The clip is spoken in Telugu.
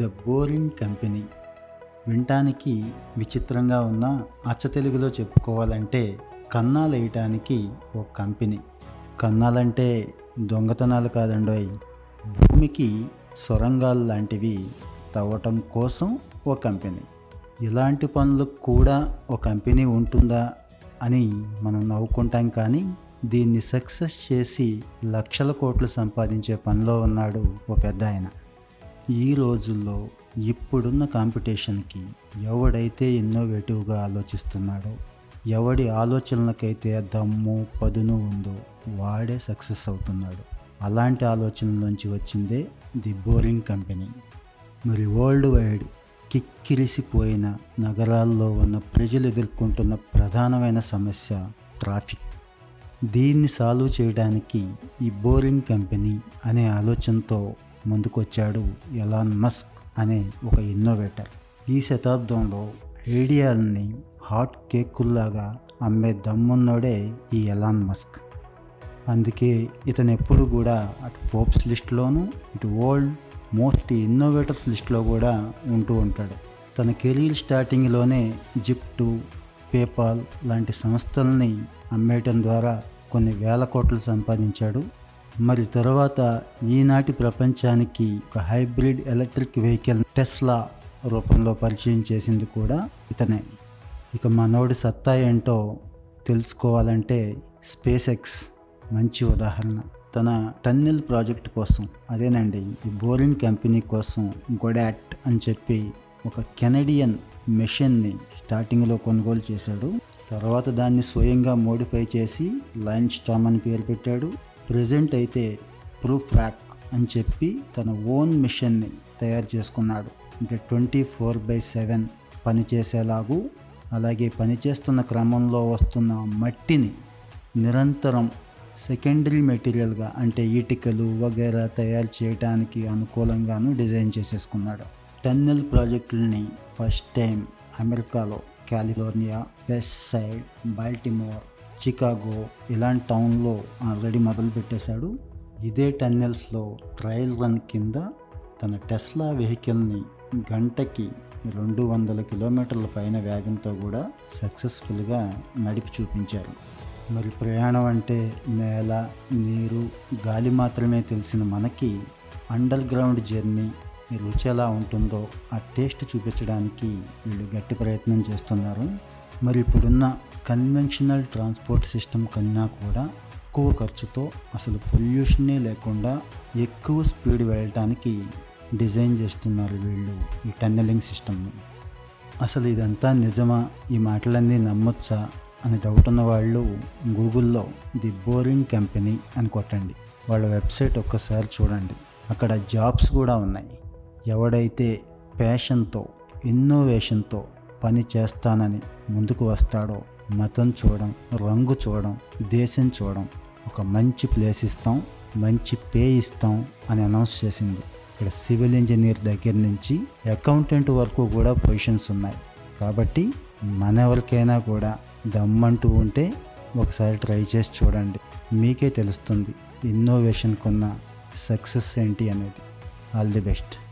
The boring company. వినటానికి విచిత్రంగా ఉన్న అచ్చ తెలుగులో చెప్పుకోవాలంటే కన్నాలు వేయటానికి ఒక కంపెనీ. కన్నాలంటే దొంగతనాలు కాదండోయ్. భూమికి సొరంగాలు లాంటివి తవ్వటం కోసం ఓ కంపెనీ. ఇలాంటి పనులకు కూడా ఒక కంపెనీ ఉంటుందా అని మనం నవ్వుకుంటాం కానీ దీన్ని సక్సెస్ చేసి లక్షల కోట్లు సంపాదించే పనిలో ఉన్నాడు ఓ పెద్ద ఆయన ఈ రోజుల్లో ఇప్పుడున్న కాంపిటీషన్కి ఎవడైతే ఇన్నోవేటివ్గా ఆలోచిస్తున్నాడో ఎవడి ఆలోచనలకైతే దమ్ము పదును ఉందో వాడే సక్సెస్ అవుతున్నాడు. అలాంటి ఆలోచనలోంచి వచ్చిందే ది బోరింగ్ కంపెనీ. మరి వరల్డ్ వైడ్ కిక్కిరిసిపోయిన నగరాల్లో ఉన్న ప్రజలు ఎదుర్కొంటున్న ప్రధానమైన సమస్య ట్రాఫిక్. దీన్ని సాల్వ్ చేయడానికి ఈ బోరింగ్ కంపెనీ అనే ఆలోచనతో ముందుకొచ్చాడు ఎలాన్ మస్క్ అనే ఒక ఇన్నోవేటర్. ఈ శతాబ్దంలో ఐడియాలని హాట్ కేకుల్లాగా అమ్మే దమ్మున్నోడే ఈ ఎలాన్ మస్క్. అందుకే ఇతను ఎప్పుడు కూడా అటు ఫోర్బ్స్ లిస్ట్లోనూ ఇటు వరల్డ్ మోస్ట్ ఇన్నోవేటర్స్ లిస్ట్లో కూడా ఉంటూ ఉంటాడు. తన కెరీర్ స్టార్టింగ్లోనే జిప్టు పేపాల్ లాంటి సంస్థల్ని అమ్మేయటం ద్వారా కొన్ని వేల కోట్లు సంపాదించాడు మరి తర్వాత ఈనాటి ప్రపంచానికి ఒక హైబ్రిడ్ ఎలక్ట్రిక్ వెహికల్ టెస్లా రూపంలో పరిచయం చేసింది కూడా ఇతనే. ఇక మనోడి సత్తా ఏంటో తెలుసుకోవాలంటే స్పేస్ ఎక్స్ మంచి ఉదాహరణ. తన టన్నెల్ ప్రాజెక్ట్ కోసం అదేనండి ఈ బోరింగ్ కంపెనీ కోసం గొడాట్ అని చెప్పి ఒక కెనడియన్ మెషిన్ని స్టార్టింగ్లో కొనుగోలు చేశాడు. తర్వాత దాన్ని స్వయంగా మోడిఫై చేసి లైన్ స్టామ్ అని పేరు పెట్టాడు. ప్రజెంట్ అయితే ప్రూఫ్ ర్యాక్ అని చెప్పి తన ఓన్ మిషన్ని తయారు చేసుకున్నాడు. అంటే ట్వంటీ ఫోర్ బై సెవెన్ పనిచేసేలాగూ అలాగే పనిచేస్తున్న క్రమంలో వస్తున్న మట్టిని నిరంతరం సెకండరీ మెటీరియల్గా అంటే ఈటికలు వగేరా తయారు చేయడానికి అనుకూలంగాను డిజైన్ చేసేసుకున్నాడు. టన్నెల్ ప్రాజెక్టుల్ని ఫస్ట్ టైం అమెరికాలో California west side Baltimore Chicago ఇలాంటి టౌన్లో ఆల్రెడీ మొదలు పెట్టేశాడు ఇదే టన్నెల్స్లో ట్రయల్ రన్ కింద తన టెస్లా వెహికల్ని గంటకి రెండు వందల కిలోమీటర్ల పైన వేగంతో కూడా సక్సెస్ఫుల్గా నడిపి చూపించారు. మరి ప్రయాణం అంటే నేల నీరు గాలి మాత్రమే తెలిసిన మనకి అండర్ గ్రౌండ్ జర్నీ రుచి ఎలా ఉంటుందో ఆ టేస్ట్ చూపించడానికి వీళ్ళు గట్టి ప్రయత్నం చేస్తున్నారు. మరి ఇప్పుడున్న కన్వెన్షనల్ ట్రాన్స్పోర్ట్ సిస్టమ్ కన్నా కూడా తక్కువ ఖర్చుతో అసలు పొల్యూషనే లేకుండా ఎక్కువ స్పీడ్ వెళ్ళటానికి డిజైన్ చేస్తున్నారు వీళ్ళు ఈ టన్నెలింగ్ సిస్టమ్ని అసలు ఇదంతా నిజమా? ఈ మాటలన్నీ నమ్మొచ్చా? అని డౌట్ ఉన్న వాళ్ళు గూగుల్లో ది బోరింగ్ కంపెనీ అని కొట్టండి. వాళ్ళ వెబ్సైట్ ఒక్కసారి చూడండి. అక్కడ జాబ్స్ కూడా ఉన్నాయి. ఎవడైతే ప్యాషన్తో ఇన్నోవేషన్తో పని చేస్తానని ముందుకు వస్తాడో మతం చూడడం రంగు చూడడం దేశం చూడడం ఒక మంచి ప్లేస్ ఇస్తాం మంచి పే ఇస్తాం అని అనౌన్స్ చేసింది. ఇక్కడ సివిల్ ఇంజనీర్ దగ్గర నుంచి అకౌంటెంట్ వరకు కూడా పొజిషన్స్ ఉన్నాయి. కాబట్టి మన ఎవరికైనా కూడా దమ్మంటూ ఉంటే ఒకసారి ట్రై చేసి చూడండి. మీకే తెలుస్తుంది ఇన్నోవేషన్కున్న సక్సెస్ ఏంటి అనేది. All the best.